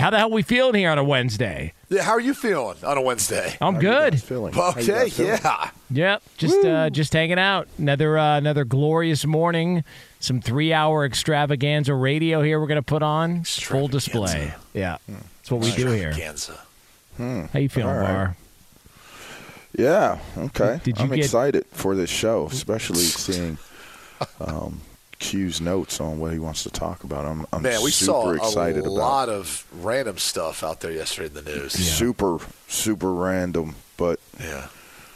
How the hell we feeling here on a Wednesday? Yeah, how are you feeling on a Wednesday? I'm good. Feeling. Okay, feeling? yeah. Yep, just uh, just hanging out. Another uh, another glorious morning. Some three hour extravaganza radio here. We're gonna put on full display. Yeah, that's what we do here. Extravaganza. How you feeling, All right. Bar? Yeah. Okay. Did you I'm get- excited for this show, especially seeing um, Q's notes on what he wants to talk about. I'm, I'm Man, we super saw excited a about. lot of random stuff out there yesterday in the news. Super, super random, but Yeah.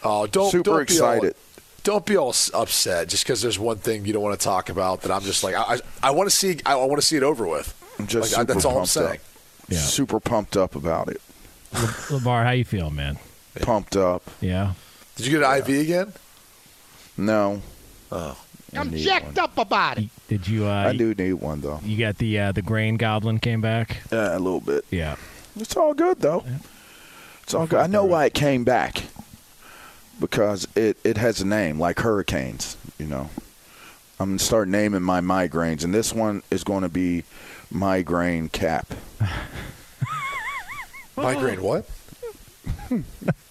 Oh, don't super don't excited. Be all, don't be all upset just because there's one thing you don't want to talk about. That I'm just like I I, I want to see I want to see it over with. I'm just Like, I- that's all I'm saying. Yeah. Super pumped up about it. Bar, how you feeling, man? Pumped up. Yeah. Did you get an IV again? No. Oh. I'm jacked up. About it. Did you? Uh, I do need one though. You got the uh, the grain goblin came back. Yeah, a little bit. Yeah. It's all good though. It's all good. I know why it came back because it it has a name like hurricanes. You know, I'm gonna start naming my migraines, and this one is going to be migraine cap. Migraine what?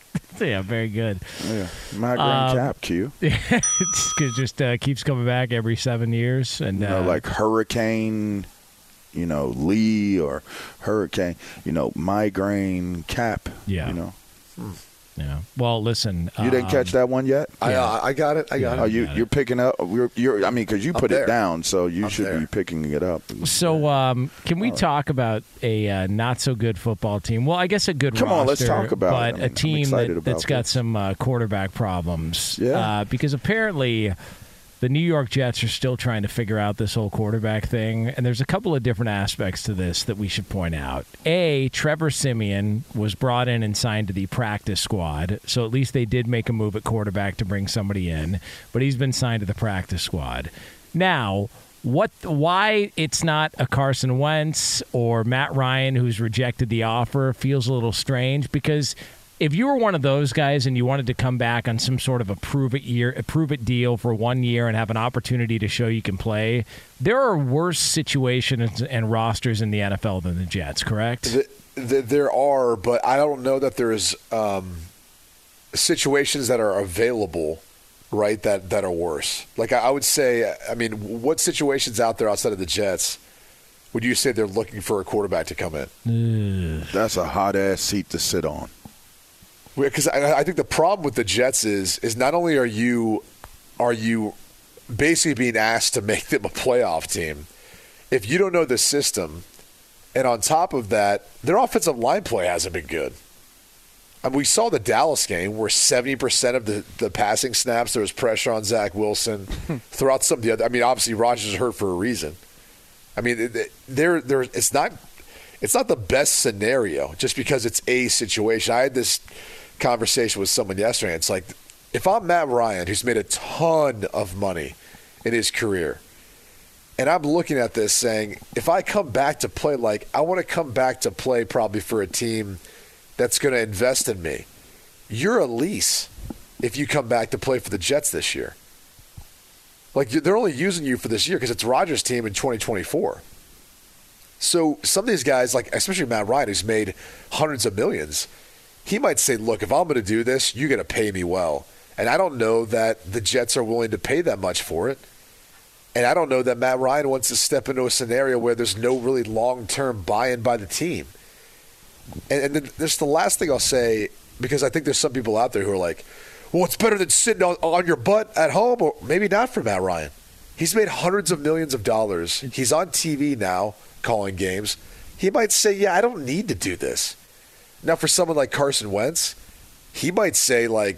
Yeah, very good. Yeah, migraine Um, cap. Q. it's 'cause it just uh, keeps coming back every seven years, and You know, uh, like hurricane. You know, Lee or hurricane. You know, migraine cap. Yeah. You know, yeah. Well, listen, you didn't um, catch that one yet. I uh, I got it. I got Oh, it. you got you're picking up. You're, you're I mean, because you I'm put there. it down, so you I'm should there. be picking it up. So, um, can we talk about a uh, not so good football team? Well, I guess a good Come on, let's talk about it. but I mean, a I'm team that, that's about got some uh, quarterback problems. Yeah. Uh, because apparently, the New York Jets are still trying to figure out this whole quarterback thing, and there's a couple of different aspects to this that we should point out. A, Trevor Siemian was brought in and signed to the practice squad, so at least they did make a move at quarterback to bring somebody in, but he's been signed to the practice squad. Now, what why it's not a Carson Wentz or Matt Ryan who's rejected the offer feels a little strange because if you were one of those guys and you wanted to come back on some sort of a prove it year, a prove it deal for one year and have an opportunity to show you can play, there are worse situations and rosters in the NFL than the Jets. Correct? Th- th- there are, but I don't know that there's um, situations that are available, right? That that are worse. Like I, I would say, I mean, what situations out there outside of the Jets would you say they're looking for a quarterback to come in? That's a hot ass seat to sit on. Because I, I think the problem with the Jets is is not only are you are you basically being asked to make them a playoff team, if you don't know the system, and on top of that, their offensive line play hasn't been good. I mean, we saw the Dallas game where seventy percent of the, the passing snaps there was pressure on Zach Wilson. throughout some of the other, I mean, obviously Rodgers is hurt for a reason. I mean, there, there, it's not, it's not the best scenario just because it's a situation. I had this conversation with someone yesterday. It's like, if I'm Matt Ryan, who's made a ton of money in his career, and I'm looking at this saying, if I come back to play, like I want to come back to play probably for a team that's going to invest in me. You're a lease if you come back to play for the Jets this year. Like they're only using you for this year because it's Rodgers' team in 2024. So some of these guys, like especially Matt Ryan, who's made hundreds of millions, he might say, "Look, if I'm going to do this, you got to pay me well." And I don't know that the Jets are willing to pay that much for it. And I don't know that Matt Ryan wants to step into a scenario where there's no really long-term buy-in by the team. And, and then there's the last thing I'll say because I think there's some people out there who are like, "Well, it's better than sitting on, on your butt at home." Or maybe not for Matt Ryan. He's made hundreds of millions of dollars. He's on TV now calling games. He might say, "Yeah, I don't need to do this." Now, for someone like Carson Wentz, he might say, "Like,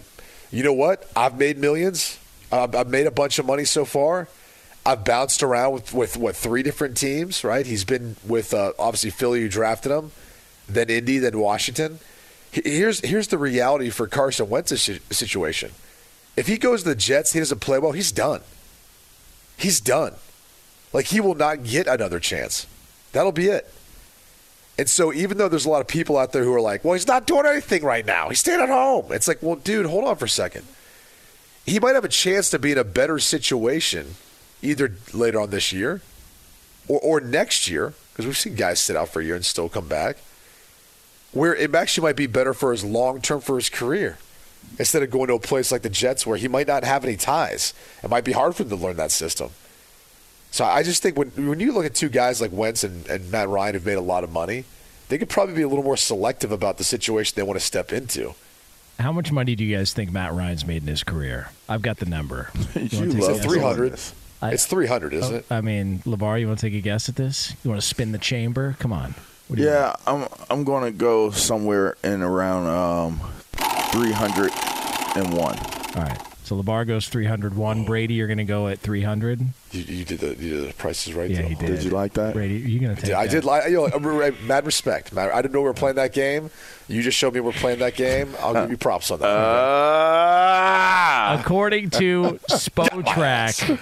you know what? I've made millions. I've, made a bunch of money so far." I've bounced around with, with what three different teams, right? He's been with uh, obviously Philly, who drafted him, then Indy, then Washington. Here's here's the reality for Carson Wentz's situation. If he goes to the Jets, he doesn't play well. He's done. He's done. Like he will not get another chance. That'll be it. And so, even though there's a lot of people out there who are like, "Well, he's not doing anything right now. He's staying at home," it's like, "Well, dude, hold on for a second. He might have a chance to be in a better situation either later on this year or, or next year, because we've seen guys sit out for a year and still come back, where it actually might be better for his long term for his career instead of going to a place like the Jets where he might not have any ties. It might be hard for him to learn that system. So I just think when when you look at two guys like Wentz and, and Matt Ryan who've made a lot of money, they could probably be a little more selective about the situation they want to step into. How much money do you guys think Matt Ryan's made in his career? I've got the number. You wanna take a love guess? Three doing hundred. this. I- It's three hundred, isn't Oh, it? I mean, Lavar, you want to take a guess at this? You want to spin the chamber? Come on. What do you Yeah, I'm I'm going to go somewhere in around um, 301. think? All right. So Lavar goes 301. Brady, you're going to go at 300. You, you did the you did the prices right. Yeah, though. he did. Did you like that? Brady, you're going to take Yeah, I that. did. Like, you know, mad respect. Mad- I didn't know we were playing that game. You just showed me we're playing that game. I'll give you props on that. Uh, According to Spotrac,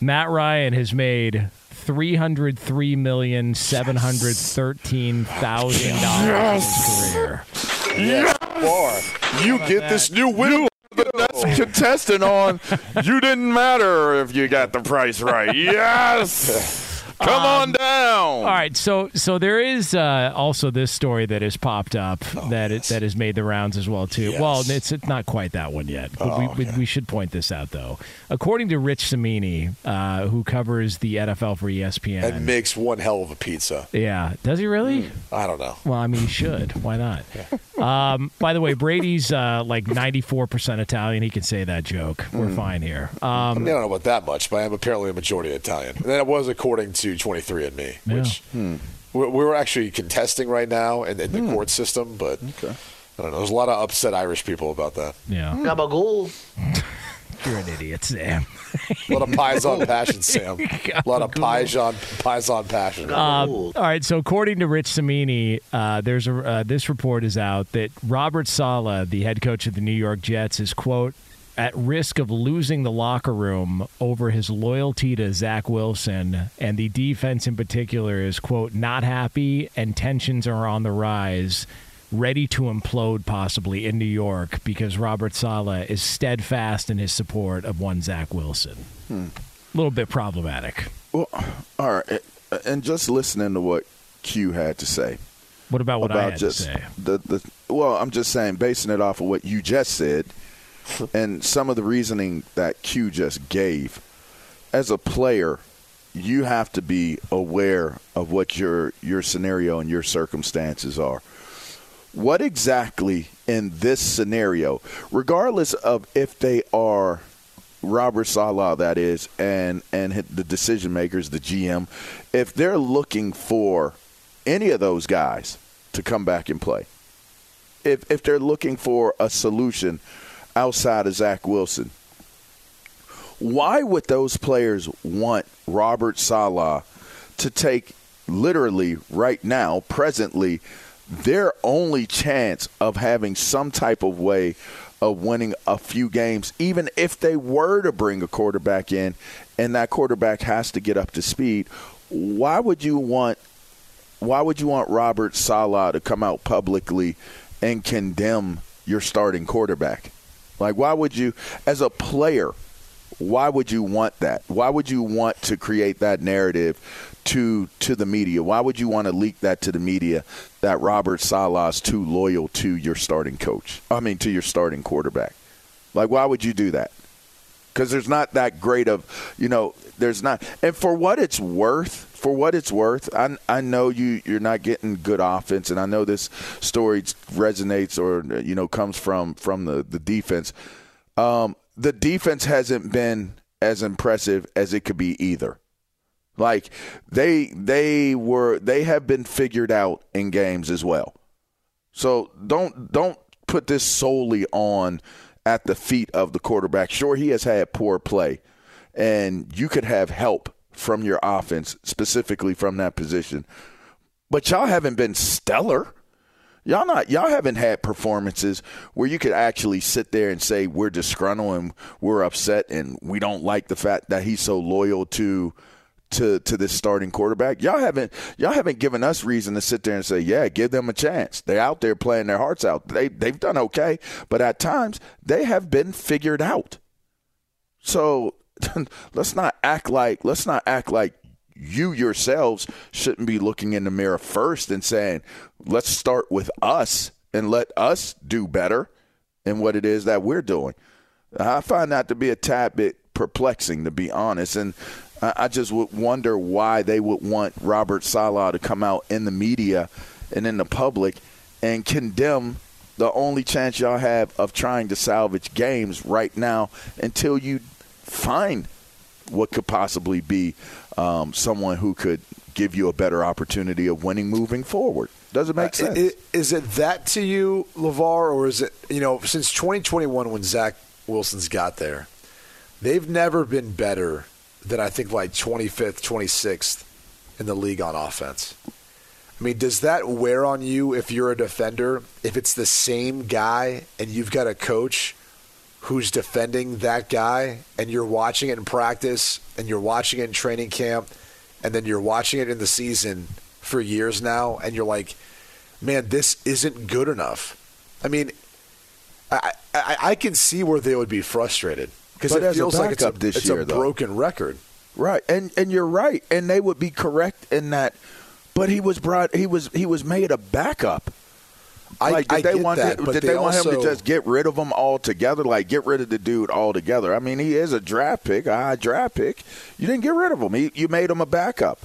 Matt Ryan has made three hundred three million seven hundred thirteen thousand dollars in his career. Bar. you get this new win. The next contestant on. You didn't matter if you got the price right. Yes. Come on down. All right, so so there is uh, also this story that has popped up that it, that has made the rounds as well too. Yes. Well, it's, it's not quite that one yet, but we, we, we should point this out though. According to Rich Cimini, uh, who covers the NFL for ESPN, And makes one hell of a pizza. yeah, does he really? I don't know. Well, I mean, he should. Why not? Um, by the way, Brady's uh, like 94% Italian. He can say that joke. We're fine here. Um, I, mean, I don't know about that much, but I am apparently a majority Italian. And that was according to 23andMe, Yeah. which we we're actually contesting right now in, in the court system. But Okay. I don't know. There's a lot of upset Irish people about that. yeah. Gabagool. You're an idiot, Sam. A lot of Paisan passion, Sam. A lot of Paisan, Paisan passion. Um, all right. So, according to Rich Cimini, uh, there's a uh, this report is out that Robert Saleh, the head coach of the New York Jets, is quote at risk of losing the locker room over his loyalty to Zach Wilson, and the defense in particular is quote not happy, and tensions are on the rise. Ready to implode possibly in New York because Robert Saleh is steadfast in his support of one Zach Wilson. A little bit problematic. Well, all right. And just listening to what Q had to say What about what I had just to say? the the. Well, I'm just saying, basing it off of what you just said, and some of the reasoning that Q just gave. As a player, you have to be aware of what your your scenario and your circumstances are. What exactly in this scenario, regardless of if they are Robert Saleh, that is, and and the decision makers, the GM, if they're looking for any of those guys to come back and play, if if they're looking for a solution outside of Zach Wilson, why would those players want Robert Saleh to take literally right now, presently, their only chance of having some type of way of winning a few games, even if they were to bring a quarterback in and that quarterback has to get up to speed? Why would you want why would you want Robert Saleh to come out publicly and condemn your starting quarterback? Like, why would you, as a player, why would you want that? Why would you want to create that narrative to to the media? Why would you want to leak that to the media that Robert Saleh's too loyal to your starting coach? I mean, to your starting quarterback. Like, why would you do that? Because there's not that great of, you know, there's not. And for what it's worth, for what it's worth, I, I know you you're not getting good offense, and I know this story resonates or you know comes from from the the defense. Um, the defense hasn't been as impressive as it could be either. Like they they were they have been figured out in games as well. So don't don't put this solely on at the feet of the quarterback. Sure, he has had poor play, and you could have help from your offense, specifically from that position. But y'all haven't been stellar. Y'all not y'all haven't had performances where you could actually sit there and say we're disgruntled and we're upset and we don't like the fact that he's so loyal to to to this starting quarterback. Y'all haven't y'all haven't given us reason to sit there and say, yeah, give them a chance. They're out there playing their hearts out. They they've done okay, but at times they have been figured out. So let's not act like let's not act like you yourselves shouldn't be looking in the mirror first and saying, let's start with us and let us do better in what it is that we're doing. I find that to be a tad bit perplexing, to be honest. And I just would wonder why they would want Robert Saleh to come out in the media and in the public and condemn the only chance y'all have of trying to salvage games right now until you find what could possibly be um, someone who could give you a better opportunity of winning moving forward. Does it make Uh, sense? i- Is it that to you, LeVar, or is it, you know, since 2021 when Zach Wilson's got there, they've never been better than I think like 25th, 26th in the league on offense. I mean, does that wear on you if you're a defender? If it's the same guy and you've got a coach who's defending that guy and you're watching it in practice and you're watching it in training camp and then you're watching it in the season for years now and you're like, man, this isn't good enough. I mean, I, I, I can see where they would be frustrated because it feels like it's a, this it's year, a though. broken record. Right, and and you're right, and they would be correct in that. But he was brought. He was he was made a backup. I, like, did I they get want that, to, did they, they, want him to just get rid of him altogether? Like get rid of the dude altogether? I mean, he is a draft pick, a high draft pick. You didn't get rid of him. He, you made him a backup.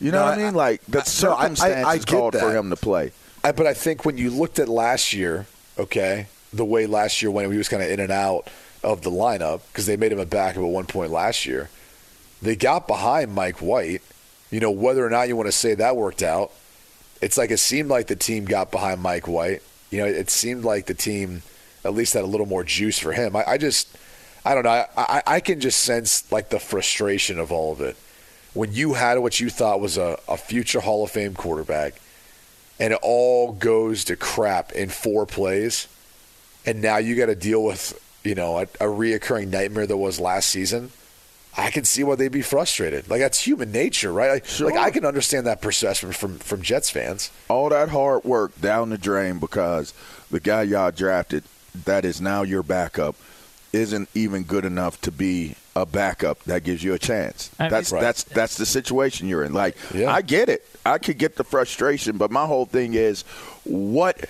You know No, what I mean? Like the I- no, I- I- circumstances called for him to play. I, but I think when you looked at last year, okay, the way last year when he was kind of in and out of the lineup because they made him a backup at one point last year, they got behind Mike White. You know whether or not you want to say that worked out. It's like it seemed like the team got behind Mike White. You know, it seemed like the team at least had a little more juice for him. I, I just, I don't know. I, I, I can just sense like the frustration of all of it when you had what you thought was a, a future Hall of Fame quarterback and it all goes to crap in four plays, and now you got to deal with you know a, a reoccurring nightmare that was last season. I can see why they'd be frustrated. Like that's human nature, right? Like, Sure. like I can understand that perception from from Jets fans. all that hard work down the drain because the guy y'all drafted that is now your backup isn't even good enough to be a backup that gives you a chance. I- that's Right. that's that's the situation you're in. Like Yeah. I get it. I could get the frustration, but my whole thing is what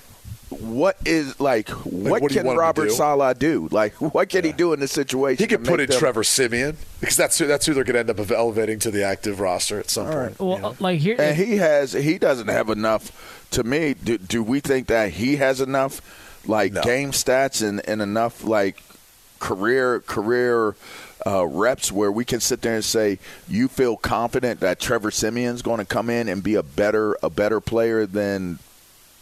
what is like what, what can want him to Robert do? Saleh do? Like what can he do in this situation? He could put in them- Trevor Siemian because that's who that's who they're going to end up elevating to the active roster at some point. Well, you know? like here, And he has he doesn't have enough to me. Do, do we think that he has enough like No. game stats and, and enough like career career uh, reps where we can sit there and say you feel confident that Trevor Siemian's going to come in and be a better a better player than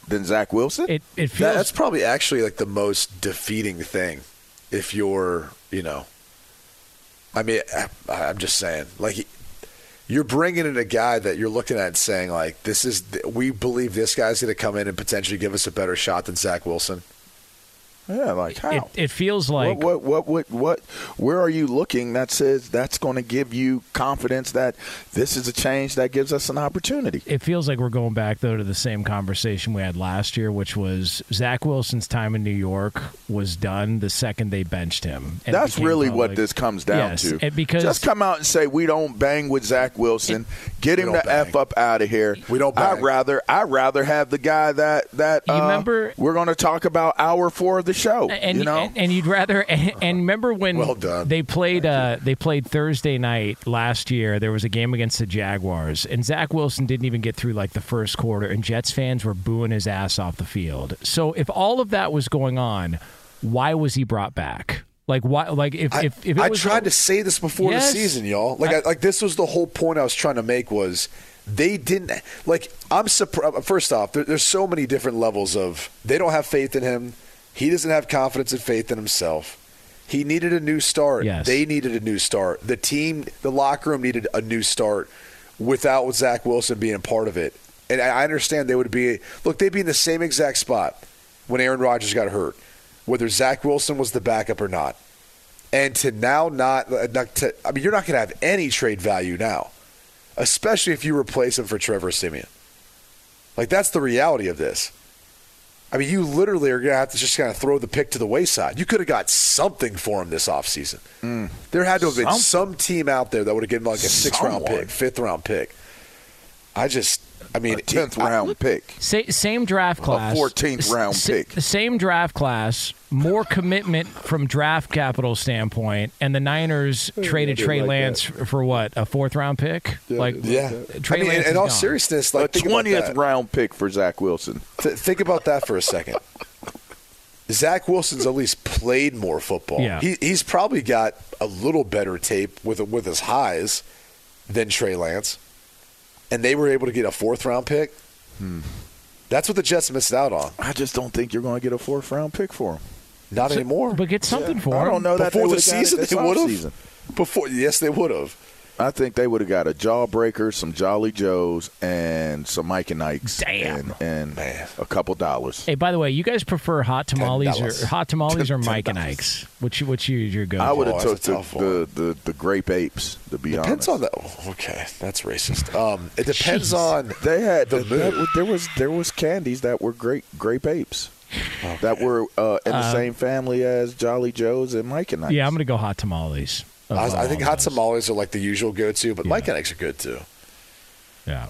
than Zach Wilson? it it feels that's probably actually like the most defeating thing if you're, you know, I mean, I'm just saying, like, you're bringing in a guy that you're looking at and saying, like, this is, we believe this guy's going to come in and potentially give us a better shot than Zach Wilson. Yeah, like how? It, it feels like what, what, what, what, what, where are you looking that says that's going to give you confidence that this is a change that gives us an opportunity? it feels like we're going back though to the same conversation we had last year, which was Zach Wilson's time in New York was done the second they benched him. And That's became really what this comes down Yes, to. and because just come out and say we don't bang with Zach Wilson, get him don't the f up out of here. We don't I'd rather I'd rather have the guy that that You uh, remember- we're going to talk about hour four of the show. and you know, and, and you'd rather and, and remember when Well they played uh, they played Thursday night last year. There was a game against the Jaguars, and Zach Wilson didn't even get through like the first quarter, and Jets fans were booing his ass off the field. So if all of that was going on, why was he brought back? Like why? Like if I, if, if it I was tried to say this before Yes. the season, y'all. Like, I, like this was the whole point I was trying to make was they didn't like. I'm surprised. First off, there, there's so many different levels of they don't have faith in him. He doesn't have confidence and faith in himself. He needed a new start. Yes. They needed a new start. The team, the locker room needed a new start without Zach Wilson being a part of it. And I I understand they would be look, they'd be in the same exact spot when Aaron Rodgers got hurt, whether Zach Wilson was the backup or not. And to now not, not to, I mean, you're not going to have any trade value now, especially if you replace him for Trevor Siemian. Like that's the reality of this. I mean, you literally are going to have to just kind of throw the pick to the wayside. You could have got something for him this offseason. Mm. There had to have been Something. some team out there that would have given him like a six round pick, fifth round pick. I just, I mean, a tenth I- round pick. Sa- same draft class, 14th round S- pick. The same draft class, more commitment from draft capital standpoint, and the Niners traded Trey like Lance for what a fourth round pick. like Yeah. Trey I mean, Lance in is all gone. seriousness, like think twentieth round pick for Zach Wilson. Th- think about that for a second. Zach Wilson's at least played more football. Yeah. He, he's probably got a little better tape with with his highs than Trey Lance, and they were able to get a fourth round pick. Hmm. That's what the Jets missed out on. I just don't think you're going to get a fourth round pick for him. Not anymore. but get something for them. I don't know that Before they the would've it season, they would have. Before, yes, they would have. I think they would have got a jawbreaker, some Jolly Joes, and some Mike and Ike's, Damn. and, and a couple dollars. Hey, by the way, you guys prefer hot tamales $10. or hot tamales or $10. Mike and Ike's? Which which you your go? I would Oh, have that's took the, the, the, the grape apes. To be Depends honest, on that. Okay, that's racist. Um, it depends Jeez. on they had the that- mood. there was there was candies that were great grape apes that were uh, in the same family as Jolly Joes and Mike and Ike's. Yeah, I'm gonna go hot tamales. I, of I think hot those. tamales are like the usual go-to, but Yeah. Mike and Eggs are good too. Yeah,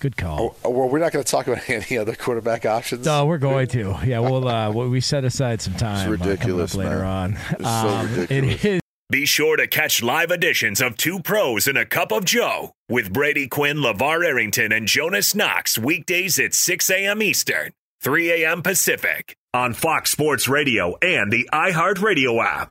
good call. Oh, well, we're not going to talk about any other quarterback options. No, we're going to. Yeah, we'll uh, we we set aside some time. uh, coming up ridiculous, later man. on. It's so Um, ridiculous. It is. Be sure to catch live editions of Two Pros and a Cup of Joe with Brady Quinn, Lavar Arrington, and Jonas Knox weekdays at 6 a.m. Eastern, 3 a.m. Pacific on Fox Sports Radio and the iHeartRadio app.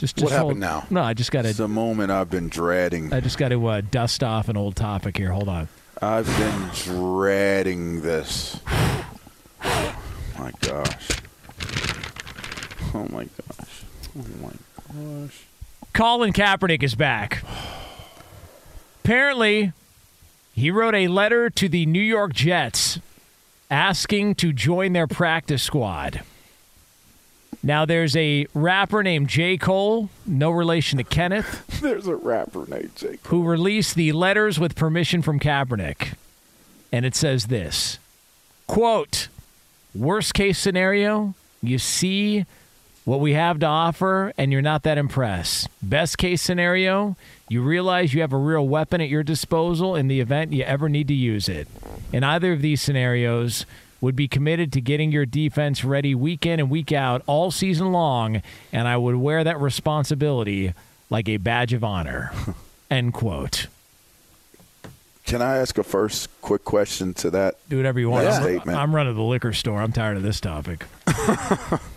Just, What just hold- happened now? No, I just got It's to. the moment I've been dreading. I just got to uh, dust off an old topic here. Hold on. I've been dreading this. My gosh. Oh my gosh. Oh my gosh. Colin Kaepernick is back. Apparently, he wrote a letter to the New York Jets asking to join their practice squad. Now, there's a rapper named J. Cole, no relation to Kenneth, There's a rapper named J. Cole. who released the letters with permission from Kaepernick. And it says this quote, worst case scenario, you see what we have to offer and you're not that impressed. Best case scenario, you realize you have a real weapon at your disposal in the event you ever need to use it. In either of these scenarios, would be committed to getting your defense ready week in and week out all season long, and I would wear that responsibility like a badge of honor. End quote. Can I ask a first quick question to that? Do whatever you want. That I'm, statement. I'm running the liquor store. I'm tired of this topic.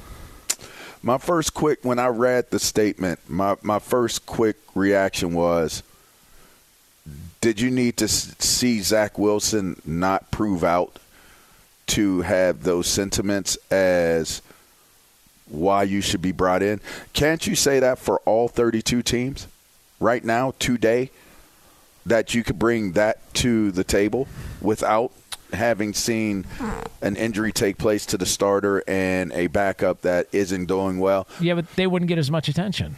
My first quick when I read the statement, my my first quick reaction was did you need to see Zach Wilson not prove out to have those sentiments as why you should be brought in? Can't you say that for all 32 teams right now, today, that you could bring that to the table without having seen an injury take place to the starter and a backup that isn't doing well? Yeah, but they wouldn't get as much attention.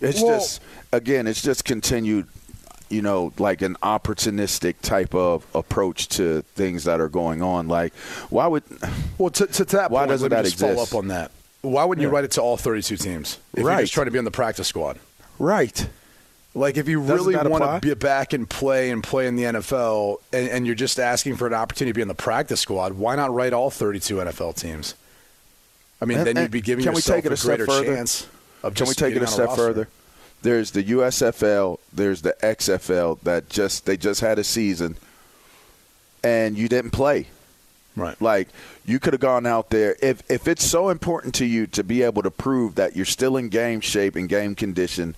It's Well- just again, it's just continued, you know, like an opportunistic type of approach to things that are going on. Like, why would Well, to, to that Why point, doesn't that just follow exist? up on that. Why wouldn't you write it to all 32 teams if you're Right. just trying to be on the practice squad? right? Like, if you Doesn't really want to be back and play and play in the NFL, and, and you're just asking for an opportunity to be on the practice squad, why not write all 32 NFL teams? I mean, And- then you'd be giving can we yourself take it a a step greater further? chance of Can we take it a step roster. further? There's the USFL. There's the XFL that just they just had a season, and you didn't play. Right. Like you could have gone out there if if it's so important to you to be able to prove that you're still in game shape and game condition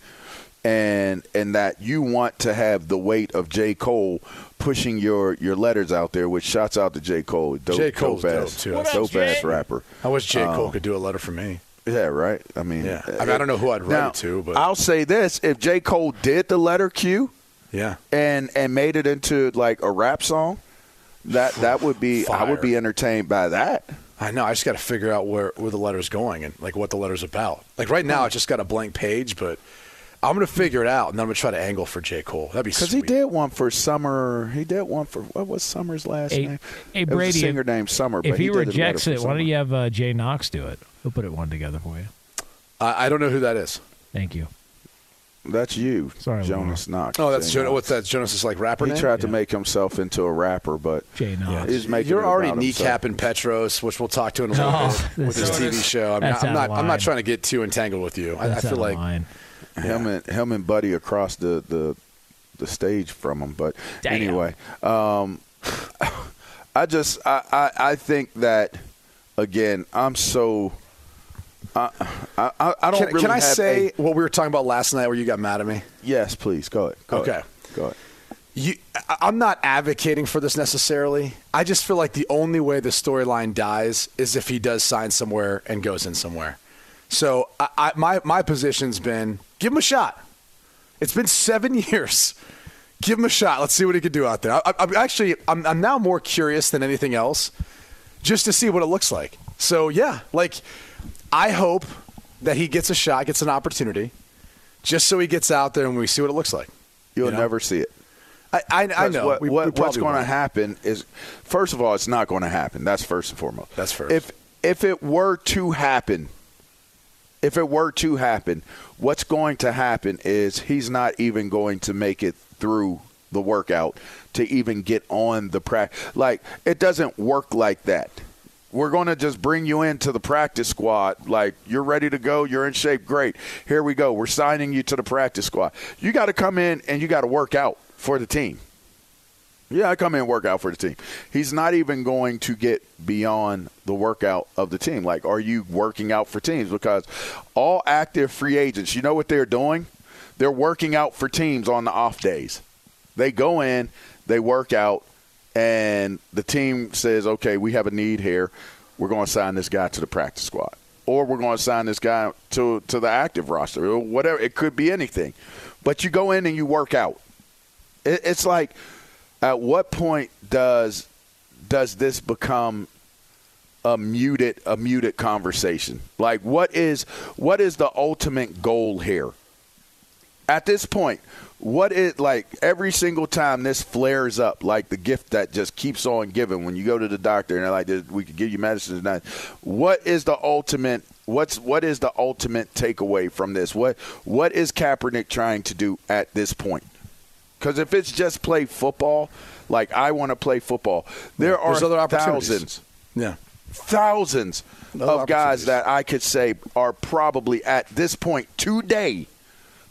and and that you want to have the weight of J. Cole pushing your your letters out there, which shouts out to J. Cole. Dope, J. Cole's dope dope, ass, too. What up, dope ass rapper. I wish J. Cole Um, could do a letter for me. Yeah, right. I mean, Yeah. I mean, I don't know who I'd write now, it to, but- I'll say this: if J. Cole did the letter Q Yeah. and and made it into like a rap song, that that would be I would be entertained by that. I know. I just got to figure out where, where the letter's going and like what the letter's about. Like right now, I just got a blank page, but I'm gonna figure it out and then I'm gonna try to angle for J Cole. That'd be Because he did one for Summer. He did one for what was Summer's last Hey- name? hey, It was Brady, a singer if- named Summer. If but he, did rejects it, why don't you have uh, Jay Knox do it? He'll put it one together for you. I, I don't know who that is. Thank you. That's you, Sorry, Jonas Knox. Oh, that's Jonas. What's that? Jonas' is like rapper He name. tried to make himself into a rapper, but Jay Knox. he's making You're it already about himself. kneecapping Petros, which we'll talk to in a little No, bit with his that's- TV show. I mean, that's I'm not. I'm not trying to get too entangled with you. I, I That's out feel like line. him and him and Buddy across the the, the stage from him. But Damn. anyway, um, I just I, I I think that again I'm so I, I, I don't Can, really can I say a- what we were talking about last night where you got mad at me? yes, please go ahead. Go Okay. ahead. Go ahead. You, I'm not advocating for this necessarily. I just feel like the only way the storyline dies is if he does sign somewhere and goes in somewhere. So I, I, my my position's been give him a shot. It's been seven years. Give him a shot. Let's see what he can do out there. I, I'm actually I'm, I'm now more curious than anything else, just to see what it looks like. So yeah, like I hope that he gets a shot, gets an opportunity, just so he gets out there and we see what it looks like. You'll You know? never see it. I, I, I know. What, We- what- we what's going to happen is, first of all, it's not going to happen. That's first and foremost. That's first. If if it were to happen, if it were to happen, what's going to happen is he's not even going to make it through the workout to even get on the practice. Like it doesn't work like that. We're going to just bring you into the practice squad. Like you're ready to go, you're in shape, great. Here we go. We're signing you to the practice squad. You got to come in and you got to work out for the team. Yeah, I come in and work out for the team. He's not even going to get beyond the workout of the team. Like, are you working out for teams? Because all active free agents, you know what they're doing? They're working out for teams on the off days. They go in, they work out, and the team says, okay, we have a need here. We're going to sign this guy to the practice squad. Or we're going to sign this guy to, to the active roster, or whatever. It could be anything. But you go in and you work out. It, it's like, at what point does does this become a muted a muted conversation? Like what is what is the ultimate goal here? At this point, what is like every single time this flares up, like the gift that just keeps on giving when you go to the doctor and they're like, "We could give you medicine tonight." What is the ultimate? What's what is the ultimate takeaway from this? What what is Kaepernick trying to do at this point? Because if it's just play football, like I want to play football, there are other opportunities. thousands, Yeah. thousands of guys that I could say are probably at this point today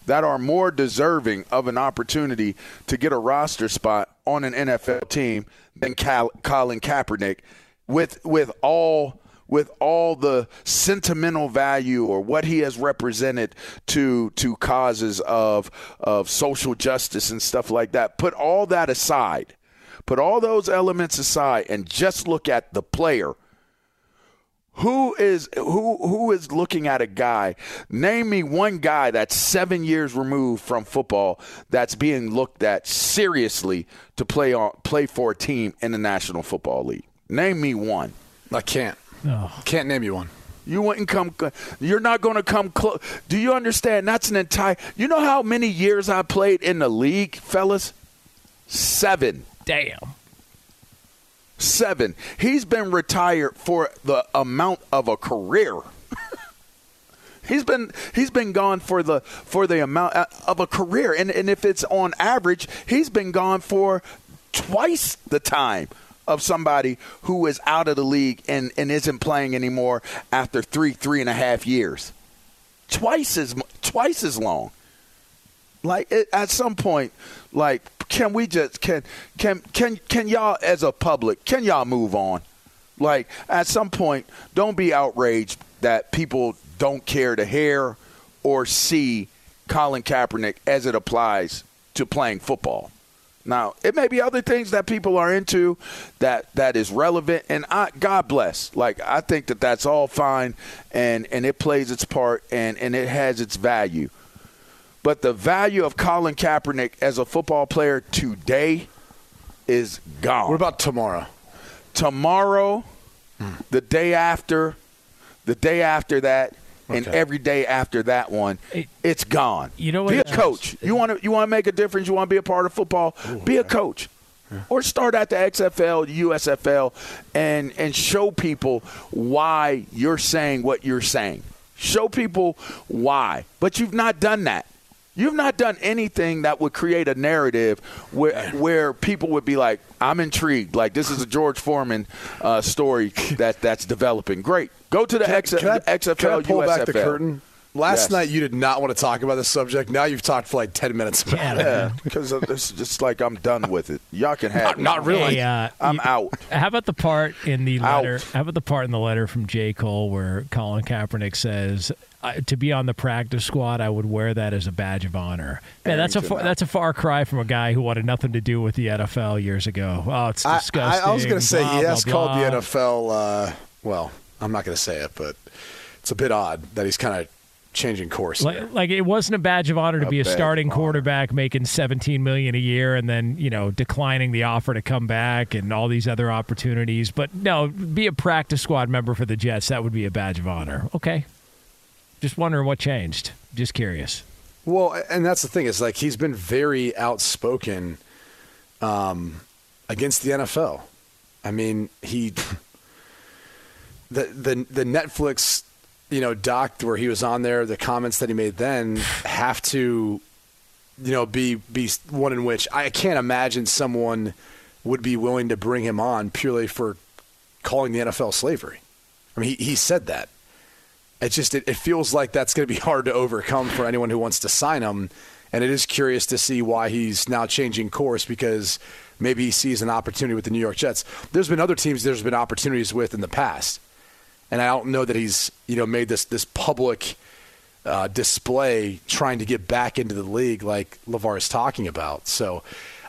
that are more deserving of an opportunity to get a roster spot on an NFL team than Cal- Colin Kaepernick with with all with all the sentimental value or what he has represented to to causes of of social justice and stuff like that. Put all that aside. Put all those elements aside and just look at the player who is who who is looking at a guy? Name me one guy that's seven years removed from football that's being looked at seriously to play on play for a team in the National Football League. Name me one. I can't. No. Can't name you one. You wouldn't come. You're not going to come close. Do you understand? That's an entire. You know how many years I played in the league, fellas? Seven. Damn. Seven. He's been retired for the amount of a career. he's been he's been gone for the for the amount uh, of a career, and and if it's on average, he's been gone for twice the time of somebody who is out of the league and and isn't playing anymore after three three and a half years. Twice as twice as long like it, at some point like can we just can can can can y'all as a public can y'all move on? Like at some point don't be outraged that people don't care to hear or see Colin Kaepernick as it applies to playing football. Now it may be other things that people are into that that is relevant and I, God bless. Like I think that that's all fine and and it plays its part and and it has its value but the value of Colin Kaepernick as a football player today is gone. What about tomorrow? tomorrow, hmm. the day after, the day after that, and every day after that one? It- it's gone. You know Be a what- coach. You want to you want to make a difference. You want to be a part of football. be a coach. Or start at the XFL, USFL, and and show people why you're saying what you're saying. Show people why. But you've not done that. You've not done anything that would create a narrative where where people would be like, "I'm intrigued." Like this is a George Foreman uh, story that that's developing. Great. Go to the Can, X- can I, XFL, can I pull USFL. back the curtain Last Yes. night you did not want to talk about this subject. Now you've talked for like ten minutes about Yeah, it. Yeah, because it's just like I'm done with it. Y'all can have Not- me. not really. Hey, uh, I'm you- out. How about the part in the Out. letter? How about the part in the letter from J. Cole where Colin Kaepernick says, "I- "To be on the practice squad, I would wear that as a badge of honor." Man, that's a far, that's a far cry from a guy who wanted nothing to do with the NFL years ago. Oh, it's I, disgusting. I, I was going to say blah, he has blah, called the. NFL. Uh, well, I'm not going to say it, but it's a bit odd that he's kind of changing course. Like, like it wasn't a badge of honor to A be a starting quarterback making 17 million a year and then you know declining the offer to come back and all these other opportunities. But no, be a practice squad member for the Jets. That would be a badge of honor. Okay, just wondering what changed. Just curious. Well, and that's the thing is like he's been very outspoken um, against the NFL. I mean, he the the the Netflix you know doc where he was on there, the comments that he made then have to you know be be one in which I can't imagine someone would be willing to bring him on purely for calling the NFL slavery. I mean, he, he said that. It just it, it feels like that's going to be hard to overcome for anyone who wants to sign him, and it is curious to see why he's now changing course because maybe he sees an opportunity with the New York Jets. There's been other teams there's been opportunities with in the past, and I don't know that he's you know made this this public uh, display trying to get back into the league like LeVar is talking about. So.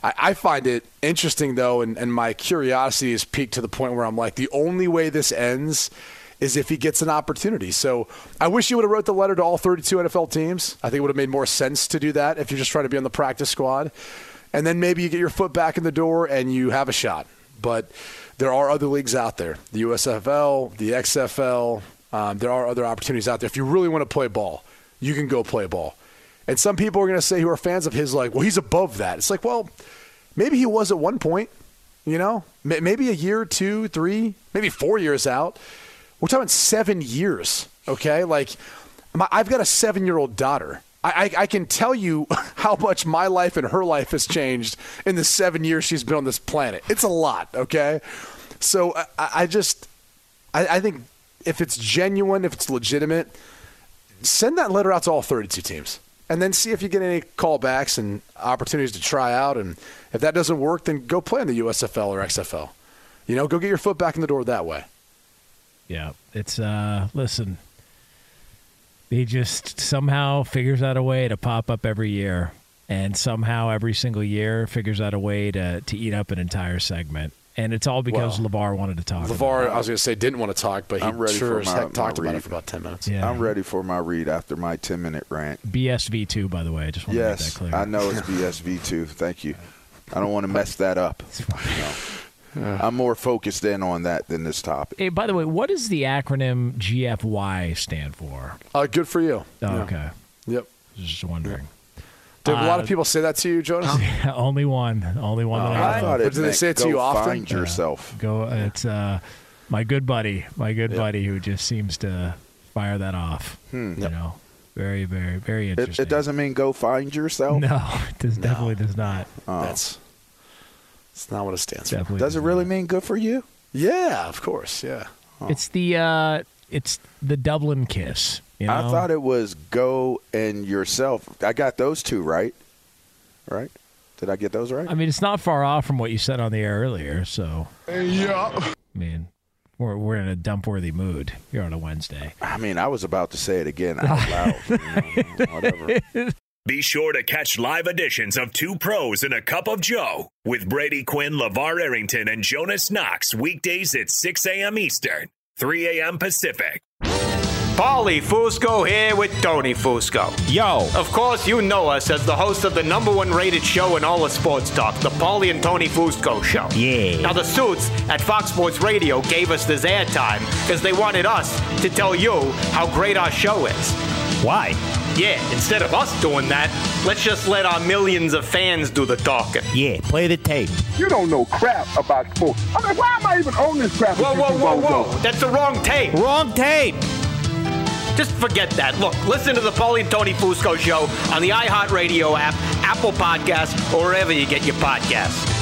I, I find it interesting though, and, and my curiosity is peaked to the point where I'm like, the only way this ends is if he gets an opportunity. So I wish you would have wrote the letter to all 32 NFL teams. I think it would have made more sense to do that if you're just trying to be on the practice squad. And then maybe you get your foot back in the door and you have a shot. But there are other leagues out there, the USFL, the XFL. Um, there are other opportunities out there. If you really want to play ball, you can go play ball. And some people are going to say who are fans of his, like, well, he's above that. It's like, well, maybe he was at one point, you know, maybe a year, two, three, maybe four years out. We're talking seven years, okay? Like, I've got a seven year old daughter. I, I, can tell you how much my life and her life has changed in the seven years she's been on this planet. It's a lot, okay? So I, I I just, I, I think if it's genuine, if it's legitimate, send that letter out to all 32 teams and then see if you get any callbacks and opportunities to try out. And if that doesn't work, then go play in the USFL or XFL. You know, go get your foot back in the door that way. Yeah, it's uh listen. He just somehow figures out a way to pop up every year and somehow every single year figures out a way to to eat up an entire segment. And it's all because Well, LeVar wanted to talk. about LeVar, I was going to say, didn't want to talk, but he I'm ready sure for as my- heck talked my about read. it for about 10 minutes. Yeah. I'm ready for my read after my 10 minute rant. BSV two, by the way. I just want Yes, to make that clear. I know it's BSV two. Thank you. I don't want to mess that up. No. I'm more focused in on that than this topic. Hey, by the way, what does the acronym GFY stand for? Uh, good for you. Oh, Yeah. Okay, Yep. just wondering. Did a lot Uh, of people say that to you, Jonas? only one, only one. that I I thought it do they say it to you often? Find yourself. Go. It's uh, my good buddy, my good buddy, who just seems to fire that off. You know, very, very, very interesting. it doesn't mean go find yourself. No, it does, definitely does not. That's, that's not what it stands for. Does it really mean good for you? Yeah, of course. Yeah. It's the uh, it's the Dublin kiss. You know? I thought it was go and yourself. I got those two right. Right? Did I get those right? I mean, it's not far off from what you said on the air earlier. So, yeah. I mean, we're we're in a dump worthy mood here on a Wednesday. I mean, I was about to say it again out loud. you know, whatever. Be sure to catch live editions of Two Pros and a Cup of Joe with Brady Quinn, LeVar Arrington, and Jonas Knox weekdays at 6 a.m. Eastern, 3 a.m. Pacific. Paulie Fusco here with Tony Fusco. Yo. Of course, you know us as the host of the number one rated show in all of sports talk, the Paulie and Tony Fusco Show. Yeah. Now, the suits at Fox Sports Radio gave us this airtime because they wanted us to tell you how great our show is. Why? Yeah, instead of us doing that, let's just let our millions of fans do the talking. Yeah, play the tape. You don't know crap about sports. I mean, why am I even on this crap? Whoa, with you whoa, whoa, bozos? whoa. That's the wrong tape. Wrong tape. Just forget that. Look, listen to the Paulie and Tony Fusco show on the iHeartRadio app, Apple Podcasts, or wherever you get your podcasts.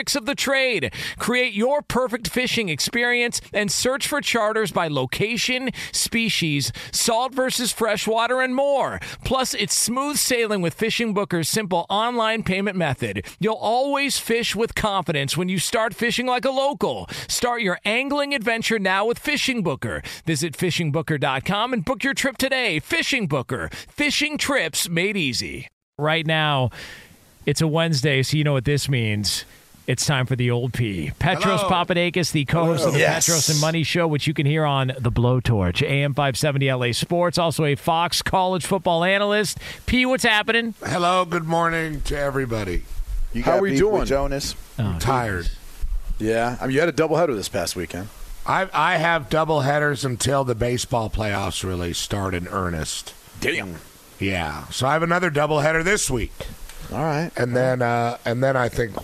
tricks of the trade. Create your perfect fishing experience and search for charters by location, species, salt versus freshwater, and more. Plus, it's smooth sailing with Fishing Booker's simple online payment method. You'll always fish with confidence when you start fishing like a local. Start your angling adventure now with Fishing Booker. Visit fishingbooker.com and book your trip today. Fishing Booker. Fishing trips made easy. Right now, it's a Wednesday, so you know what this means. It's time for the old P. Petros Hello. Papadakis, the co-host of the Yes. Petros and Money Show, which you can hear on the Blowtorch, AM 570 LA Sports. Also a Fox college football analyst. P, what's happening? Hello, good morning to everybody. You How are we doing? with Jonas? I'm tired. Yeah, I mean, you had a doubleheader this past weekend. I, I have double headers until the baseball playoffs really start in earnest. Damn. Yeah, so I have another double header this week, All right. and then uh, and then I think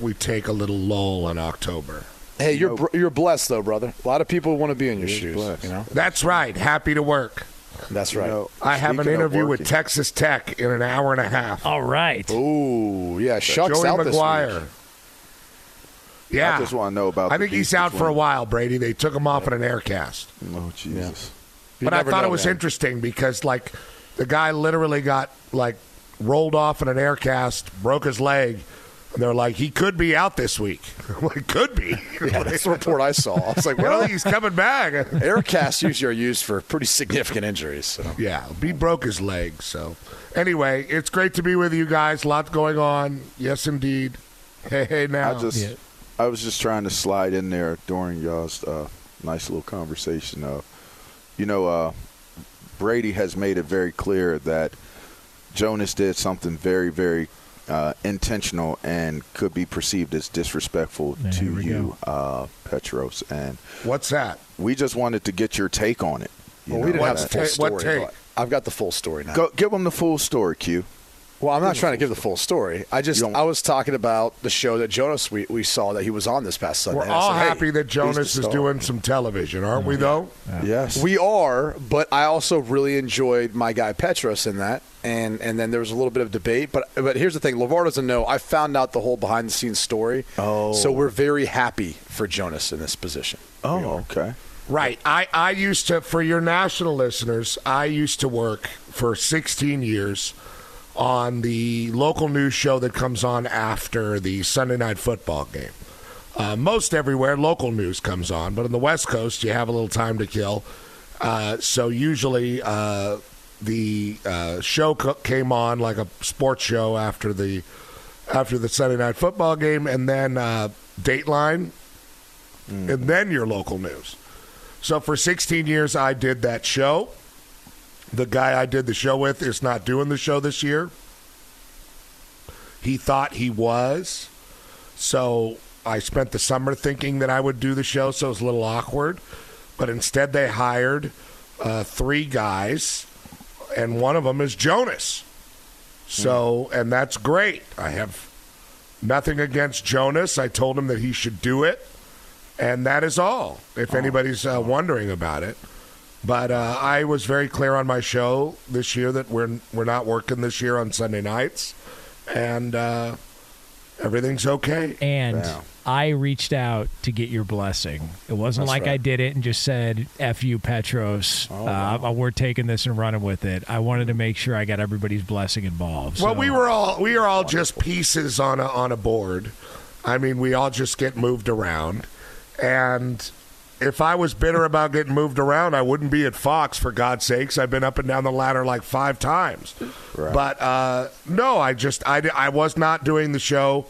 we take a little lull in October. Hey, you're br- you're blessed though, brother. A lot of people want to be in your shoes. blessed. You know, That's right. Happy to work. that's You right. know, I have an interview with Texas Tech in an hour and a half. All right. Ooh, yeah, Shough's Joey out this McGuire. week. Yeah, I just want to know about. I think he's beef out for a while, Brady. They took him off in an air cast. Oh Jesus! You but I thought know, it was man. interesting because like the guy literally got like rolled off in an air cast, broke his leg, and they're like, he could be out this week. I'm like, could be. Yeah, that's the report I saw. I was like, well, he's coming back. air casts usually are used for pretty significant injuries. So. yeah, he broke his leg. So anyway, it's great to be with you guys. A lot going on. Yes, indeed. Hey, hey, now. I just, I was just trying to slide in there during y'all's uh, nice little conversation. Of, you know, uh, Brady has made it very clear that Jonas did something very, very uh, intentional and could be perceived as disrespectful Yeah, to you, uh, Petros. And What's that? we just wanted to get your take on it. You Well, know, we didn't have the full ta- story. what take? I've got the full story now. Go, give them the full story, Q. Well, I'm not trying to give the full story. I just I was talking about the show that Jonas we, we saw that he was on this past Sunday. We're all said, hey, happy that Jonas is doing some television, aren't we? Mm-hmm. Though. Yes. We are, but I also really enjoyed my guy Petros in that, and and then there was a little bit of debate. But but here's the thing: LeVar doesn't know. I found out the whole behind the scenes story. Oh. so we're very happy for Jonas in this position. oh, okay. Right. I, I used to, for your national listeners, I used to work for 16 years on the local news show that comes on after the Sunday night football game. Uh, most everywhere, local news comes on, but on the West Coast, you have a little time to kill. Uh, so usually, uh, the uh, show co- came on like a sports show after the after the Sunday night football game, and then uh, Dateline, and then your local news. So for 16 years, I did that show. The guy I did the show with is not doing the show this year. He thought he was. So I spent the summer thinking that I would do the show, so it was a little awkward. But instead, they hired uh, three guys, and one of them is Jonas. So, and that's great. I have nothing against Jonas. I told him that he should do it, and that is all. If anybody's uh, wondering about it, but uh, I was very clear on my show this year that we're we're not working this year on Sunday nights, and uh, everything's okay. And I reached out to get your blessing. It wasn't That's like I did it and just said "f you, Petros." Oh, uh, We're taking this and running with it. I wanted to make sure I got everybody's blessing involved. Well, so- we were all we are all just pieces on a on a board. I mean, we all just get moved around, and if I was bitter about getting moved around, I wouldn't be at Fox. For God's sakes, I've been up and down the ladder like five times. But uh, no, I just I I was not doing the show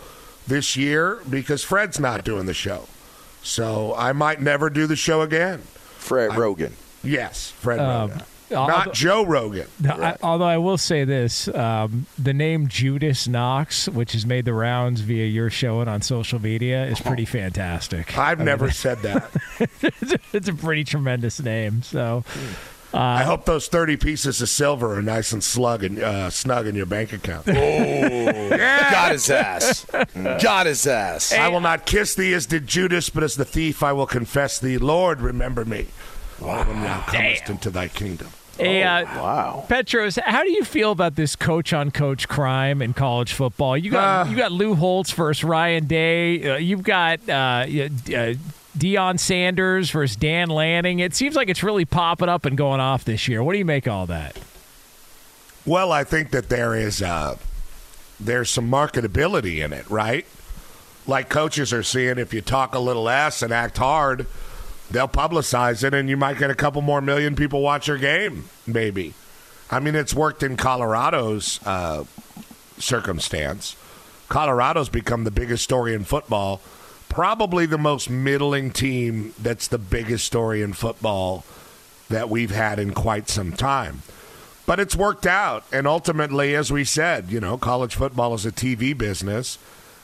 this year because Fred's not doing the show, so I might never do the show again. Fred Roggin. Yes, Fred Um, Roggin, although- not Joe Rogan. No, I, although I will say this, um, the name Judas Knox, which has made the rounds via your show and on social media, is pretty fantastic. I've I never mean, said that. it's a pretty tremendous name. So, uh, I hope those thirty pieces of silver are nice and slug and uh, snug in your bank account. Oh, got his ass. Got his ass. I will not kiss thee as did Judas, but as the thief I will confess thee. Lord, remember me. Wow. When thou comest into thy kingdom. Hey, uh, wow. Petros, how do you feel about this coach on coach crime in college football? You got Uh. you got Lou Holtz versus Ryan Day. Uh, you've got uh, y- uh, Deion Sanders versus Dan Lanning. It seems like it's really popping up and going off this year. What do you make of all that? Well, I think that there is uh, there's some marketability in it, right? Like coaches are seeing, if you talk a little less and act hard, they'll publicize it, and you might get a couple more million people watch your game. Maybe. I mean, it's worked in Colorado's uh, circumstance. Colorado's become the biggest story in football. Probably the most middling team that's the biggest story in football that we've had in quite some time. But it's worked out. And ultimately, as we said, you know, college football is a TV business,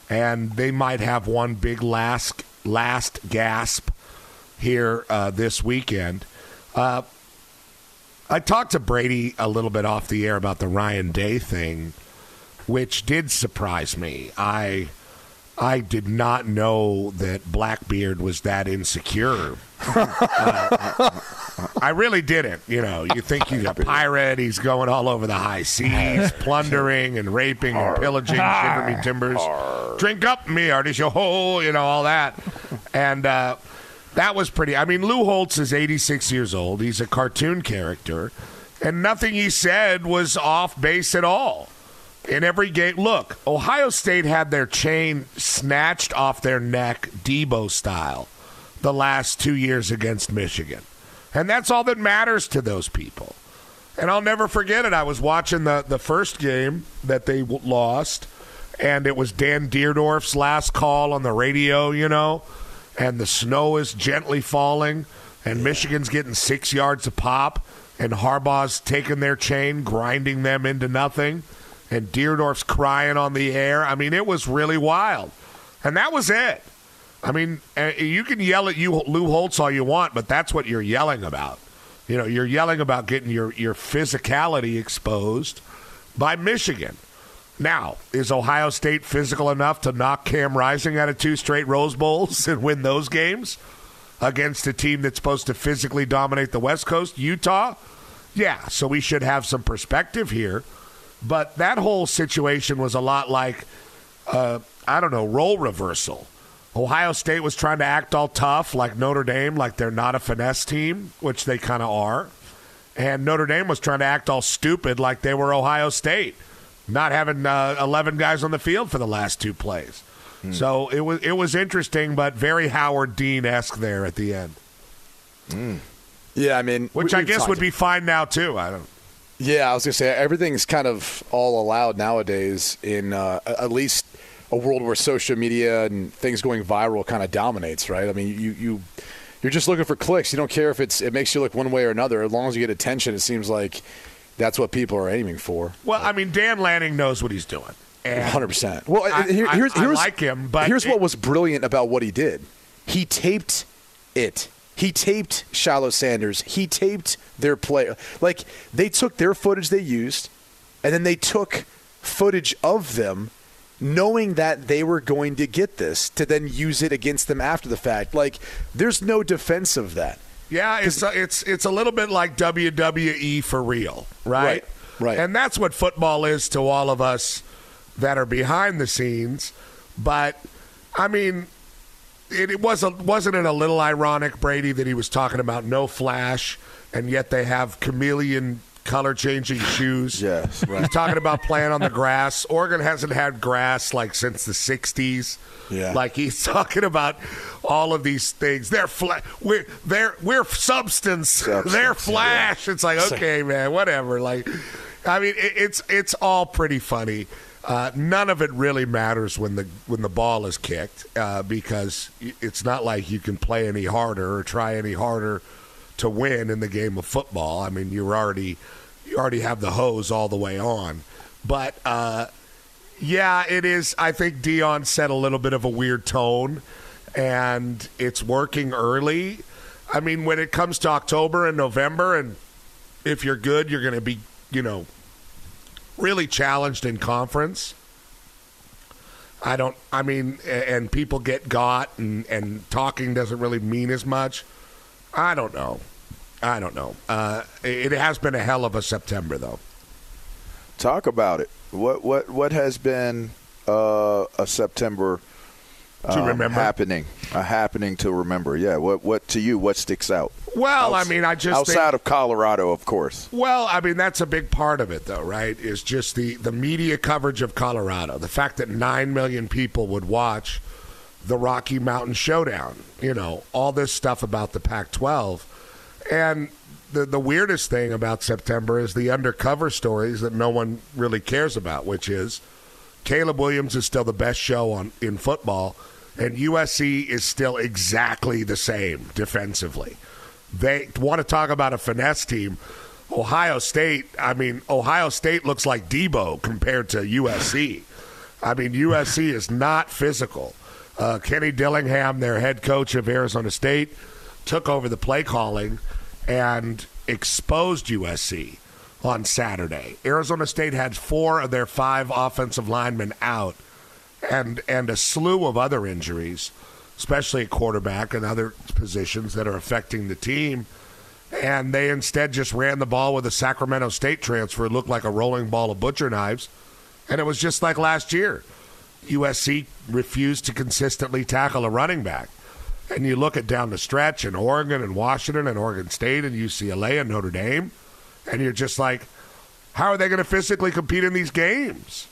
and they might have one big last, last gasp here uh, this weekend. Uh, I talked to Brady a little bit off the air about the Ryan Day thing, which did surprise me. I I did not know that Blackbeard was that insecure. Uh, I really didn't. You know, you think he's a pirate, he's going all over the high seas, plundering and raping and pillaging shiver me timbers. Drink up me, artist, yo ho, you know, all that. And uh, that was pretty. I mean, Lou Holtz is 86 years old. He's a cartoon character, and nothing he said was off base at all. In every game, look, Ohio State had their chain snatched off their neck, Deebo style, the last two years against Michigan. And that's all that matters to those people. And I'll never forget it. I was watching the, the first game that they w- lost, and it was Dan Dierdorf's last call on the radio, you know, and the snow is gently falling, and Michigan's getting six yards a pop, and Harbaugh's taking their chain, grinding them into nothing, and Dierdorf's crying on the air. I mean, it was really wild. And that was it. I mean, uh, you can yell at you Lou Holtz all you want, but that's what you're yelling about. You know, you're yelling about getting your, your physicality exposed by Michigan. Now, is Ohio State physical enough to knock Cam Rising out of two straight Rose Bowls and win those games against a team that's supposed to physically dominate the West Coast, Utah? Yeah, so we should have some perspective here. But that whole situation was a lot like, uh, I don't know, role reversal. Ohio State was trying to act all tough, like Notre Dame, like they're not a finesse team, which they kind of are. And Notre Dame was trying to act all stupid, like they were Ohio State, not having uh, 11 guys on the field for the last two plays. Hmm. So it was it was interesting, but very Howard Dean esque there at the end. Yeah, I mean, which we- I guess would be fine now too. I don't. Yeah, I was gonna say everything's kind of all allowed nowadays in uh, at least a world where social media and things going viral kind of dominates, right? I mean, you you you're just looking for clicks. You don't care if it's it makes you look one way or another. As long as you get attention, it seems like that's what people are aiming for. Well, I mean, Dan Lanning knows what he's doing. Hundred percent. Well, I- here- I- here's, I here's like him, but here's it- what was brilliant about what he did. He taped it. He taped Shallow Sanders. He taped their play. Like they took their footage they used, and then they took footage of them, knowing that they were going to get this to then use it against them after the fact. Like there's no defense of that. Yeah, it's a, uh, it's it's a little bit like WWE for real, right? Right, right. And that's what football is to all of us that are behind the scenes. But I mean, it, it was a, wasn't it a little ironic, Brady, that he was talking about no flash, and yet they have chameleon color changing shoes. Yes, right. He's talking about playing on the grass. Oregon hasn't had grass like since the '60s. Yeah. Like he's talking about all of these things. They're fla- we're they're we're substance. Substance, they're flash. It's like okay, man, whatever. Like, I mean, it, it's it's all pretty funny. Uh, none of it really matters when the when the ball is kicked uh, because it's not like you can play any harder or try any harder to win in the game of football. I mean, you're already you already have the hose all the way on. But uh, yeah, it is. I think Deion set a little bit of a weird tone, and it's working early. I mean, when it comes to October and November, and if you're good, you're going to be, you know, really challenged in conference. I don't. I mean, and people get got, and and talking doesn't really mean as much. I don't know. I don't know. Uh, it has been a hell of a September, though. Talk about it. What what what has been uh, a September To um, remember? happening? A happening to remember. Yeah. What what to you? What sticks out? Well, I mean, I just outside think- of Colorado, of course. Well, I mean that's a big part of it, though, right? Is just the the media coverage of Colorado, the fact that nine million people would watch the Rocky Mountain Showdown, you know, all this stuff about the Pac-12, and the the weirdest thing about September is the undercover stories that no one really cares about, which is Caleb Williams is still the best show on in football, and USC is still exactly the same defensively. They want to talk about a finesse team. Ohio State, I mean, Ohio State looks like Deebo compared to USC. I mean, USC is not physical. Uh, Kenny Dillingham, their head coach of Arizona State, took over the play calling and exposed USC on Saturday. Arizona State had four of their five offensive linemen out and and a slew of other injuries, especially at quarterback and other positions that are affecting the team. And they instead just ran the ball with a Sacramento State transfer. It looked like a rolling ball of butcher knives. And it was just like last year. USC refused to consistently tackle a running back. And you look at down the stretch in Oregon and Washington and Oregon State and UCLA and Notre Dame, and you're just like, how are they going to physically compete in these games?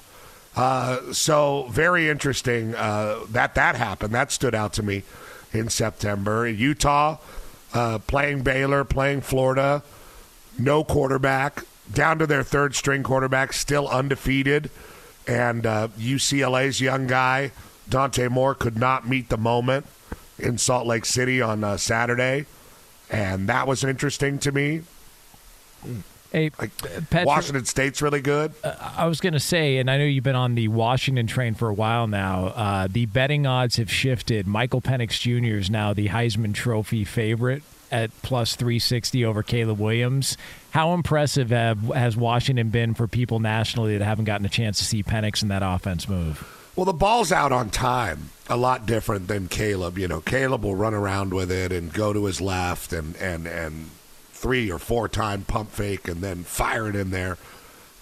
Uh, so very interesting uh, that that happened. That stood out to me in September. Utah uh, playing Baylor, playing Florida, no quarterback, down to their third string quarterback, still undefeated, and uh, UCLA's young guy Dante Moore could not meet the moment in Salt Lake City on uh, Saturday, and that was interesting to me. Hey, Patrick, Washington State's really good. I was going to say, and I know you've been on the Washington train for a while now. Uh, the betting odds have shifted. Michael Penix Jr. is now the Heisman Trophy favorite at plus 360 over Caleb Williams. How impressive have, has Washington been for people nationally that haven't gotten a chance to see Penix and that offense move? Well, the ball's out on time. A lot different than Caleb. You know, Caleb will run around with it and go to his left and and and three or four time pump fake and then fire it in there.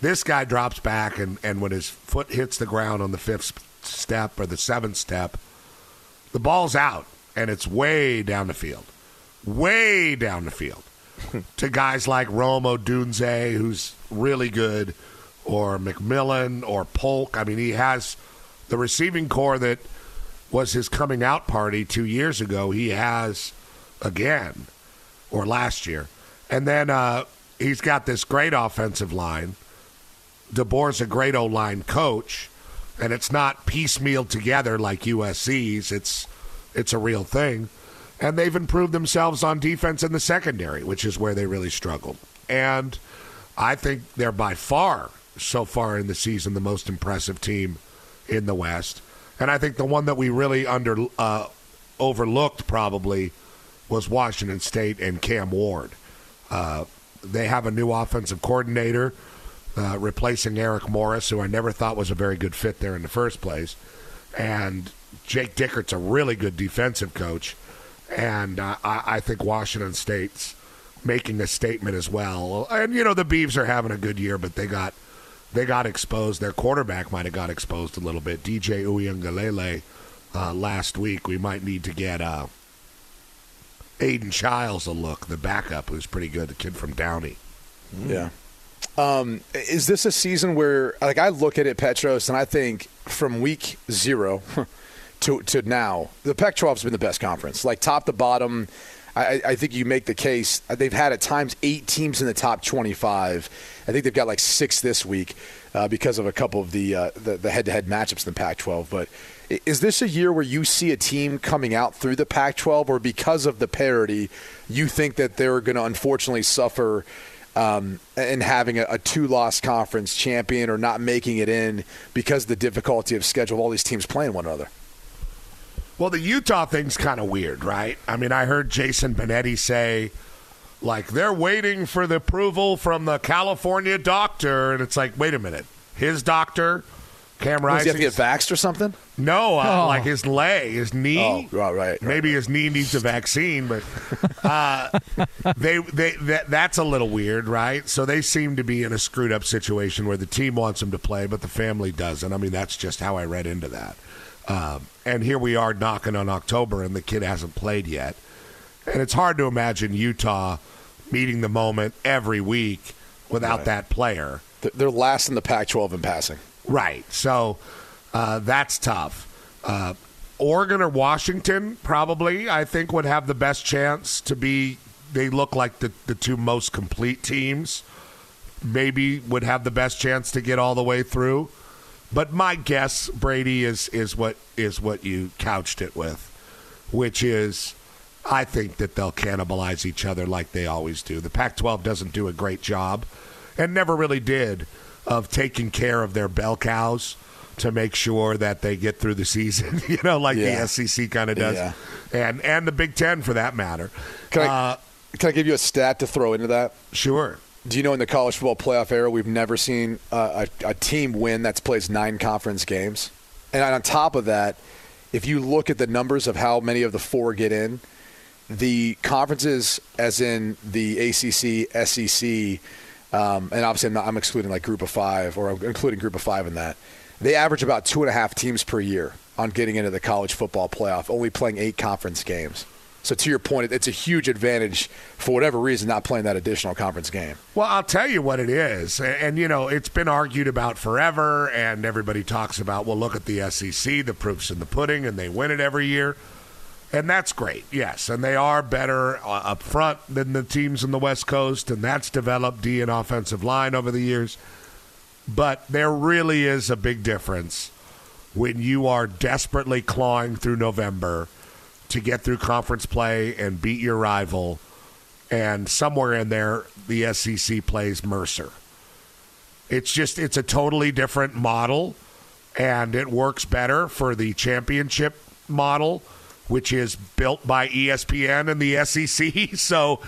This guy drops back and and when his foot hits the ground on the fifth step or the seventh step, the ball's out and it's way down the field, way down the field to guys like Rome Odunze, who's really good, or McMillan or Polk. I mean, he has the receiving core that was his coming out party two years ago. He has again, or last year. And then uh, he's got this great offensive line. DeBoer's a great O line coach, and it's not piecemeal together like USC's. It's it's a real thing, and they've improved themselves on defense in the secondary, which is where they really struggled. And I think they're by far so far in the season the most impressive team in the West. And I think the one that we really under uh, overlooked probably was Washington State and Cam Ward. Uh, they have a new offensive coordinator uh, replacing Eric Morris, who I never thought was a very good fit there in the first place. And Jake Dickert's a really good defensive coach. And uh, I, I think Washington State's making a statement as well. And, you know, the Beavs are having a good year, but they got they got exposed. Their quarterback might have got exposed a little bit. DJ Uiagalelei uh, last week. We might need to get uh, Aidan Chiles a look, the backup, who's pretty good, the kid from Downey. Yeah. Um, is this a season where, like, I look at it, Petros, and I think from week zero to to now, the Pac-12 has been the best conference, like top to bottom. I, I think you make the case. They've had at times eight teams in the top 25. I think they've got like six this week uh, because of a couple of the, uh, the the head-to-head matchups in the Pac-12. But is this a year where you see a team coming out through the Pac-12, or because of the parity, you think that they're going to unfortunately suffer? Um, in having a, a two-loss conference champion or not making it in because of the difficulty of schedule of all these teams playing one another. Well, the Utah thing's kind of weird, right? I mean, I heard Jason Benetti say, like, they're waiting for the approval from the California doctor. And it's like, wait a minute. His doctor, Cam Does he have to get vaxxed or something? No, uh, Oh. like his leg, his knee. Oh, right, right, Maybe his knee needs a vaccine, but uh, they they that, that's a little weird, right? So they seem to be in a screwed up situation where the team wants him to play, but the family doesn't. I mean, that's just how I read into that. Um, and here we are knocking on October, and the kid hasn't played yet. And it's hard to imagine Utah meeting the moment every week without Right. that player. They're- last in the Pac-12 in passing. Right. So uh, that's tough. Uh, Oregon or Washington probably, I think, would have the best chance to be. They look like the, the two most complete teams. Maybe would have the best chance to get all the way through. But my guess, Brady, is is what is what you couched it with, which is I think that they'll cannibalize each other like they always do. The Pac 12 doesn't do a great job and never really did of taking care of their bell cows to make sure that they get through the season, you know, like Yeah. the SEC kind of does. Yeah. And and the Big 10 for that matter. Can I, Uh, can I give you a stat to throw into that? Sure. Do you know in the college football playoff era, we've never seen uh, a, a team win that's plays nine conference games? And on top of that, if you look at the numbers of how many of the four get in, the conferences, as in the ACC, SEC, um, and obviously I'm, not, I'm excluding like Group of Five or I'm including Group of Five in that, they average about two and a half teams per year on getting into the college football playoff, only playing eight conference games. So to your point, it's a huge advantage for whatever reason not playing that additional conference game. Well, I'll tell you what it is. And, and, you know, it's been argued about forever, and everybody talks about, well, look at the SEC, the proof's in the pudding, and they win it every year. And that's great, yes. And they are better uh, up front than the teams in the West Coast, and that's developed D and offensive line over the years. But there really is a big difference when you are desperately clawing through November to get through conference play and beat your rival, and somewhere in there, the SEC plays Mercer. It's just, it's a totally different model, and it works better for the championship model, which is built by ESPN and the SEC. So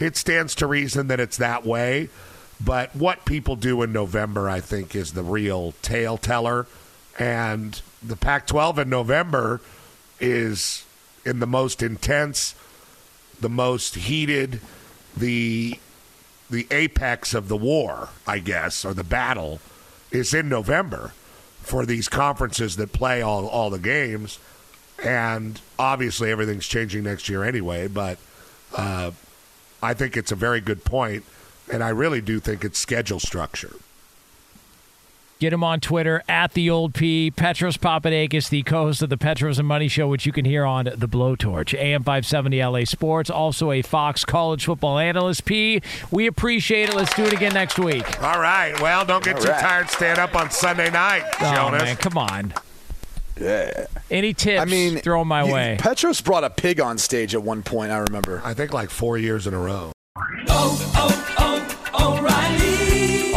it stands to reason that it's that way. But what people do in November, I think, is the real tale teller. And the Pac 12 in November is in the most intense, the most heated, the the apex of the war, I guess, or the battle is in November for these conferences that play all, all the games. and obviously everything's changing next year anyway. But uh, I think it's a very good point, and I really do think it's schedule structure. Get him on Twitter at the old P. Petros Papadakis, the co-host of the Petros and Money Show, which you can hear on the Blowtorch, AM 570 LA Sports. Also a Fox College football analyst. P. We appreciate it. Let's do it again next week. All right. Well, don't get All too right. tired Stand up on Sunday night, Oh Jonas. man, come on. Yeah. Any tips? I mean, throw 'em my you- way. Petros brought a pig on stage at one point. I remember. I think like four years in a row. O'Reilly.